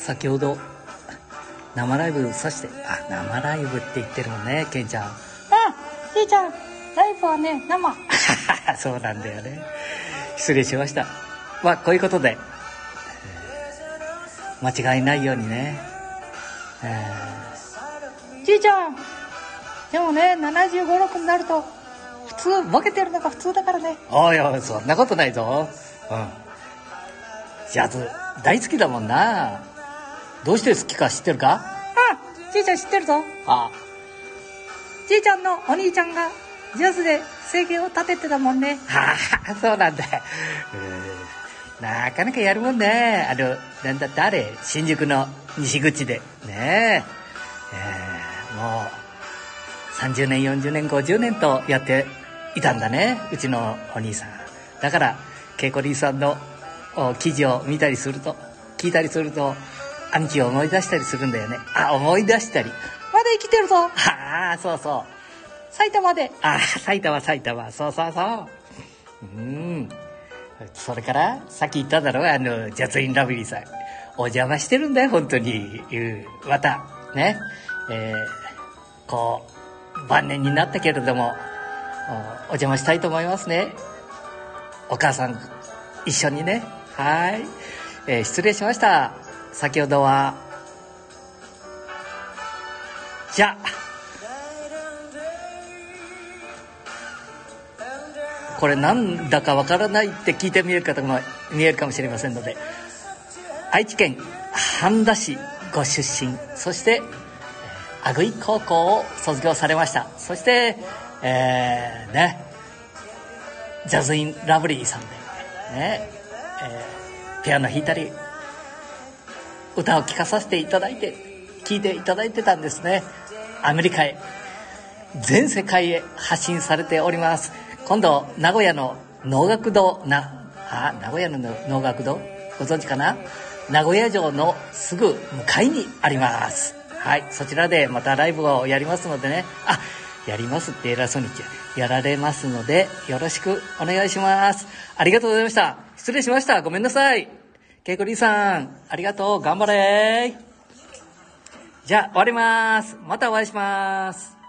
先ほど生ライブさしてあ生ライブって言ってるもんねケンちゃん。あじいちゃんライブはね生。そうなんだよね。失礼しました。まあこういうことで、えー間違いないようにね、えじいちゃんでもね7 5 6になると普通ボケてるのが普通だからね。ー、おいおいそんなことないぞ。うん。ジャズ大好きだもんなどうして好きか知ってるか？あじいちゃん知ってるぞあじいちゃんのお兄ちゃんがジャズで生計を立ててたもんねは あ、そうなんだ。うんなかなかやるもんね。あの、なんだってあれ、新宿の西口で。ねえ。えーもう、30年、40年、50年とやっていたんだね。うちのお兄さん。だから、ケイコリーさんのお記事を見たりすると、聞いたりすると、兄貴を思い出したりするんだよね。あ、思い出したり。まだ生きてるぞああ、そうそう。埼玉でああ、埼玉、埼玉。そうそうそう。うん。それから、さっき言っただろう、あの、ジャズインラブリーさん。お邪魔してるんだよ、本当に。うまた、ね。えーこう、晩年になったけれども、おお邪魔したいと思いますね。お母さん、一緒にね。はい。えー失礼しました。先ほどは、じゃ、これなんだかわからないって聞いてみる方も見えるかもしれませんので愛知県半田市ご出身そして阿久井高校を卒業されました。そしてえー、ねジャズインラブリーさんでね、えーピアノ弾いたり歌を聴かさせていただいて聴いていただいてたんですね。アメリカへ。全世界へ発信されております。今度名古屋の能楽堂なあ名古屋の能楽堂？ご存知かな？名古屋城のすぐ向かいにあります。はいそちらでまたライブをやりますのでね。あやりますって偉そうにちやられますのでよろしくお願いします。ありがとうございました。失礼しました。ごめんなさい。ケイコリーさんありがとう。頑張れ。じゃあ終わります。またお会いします。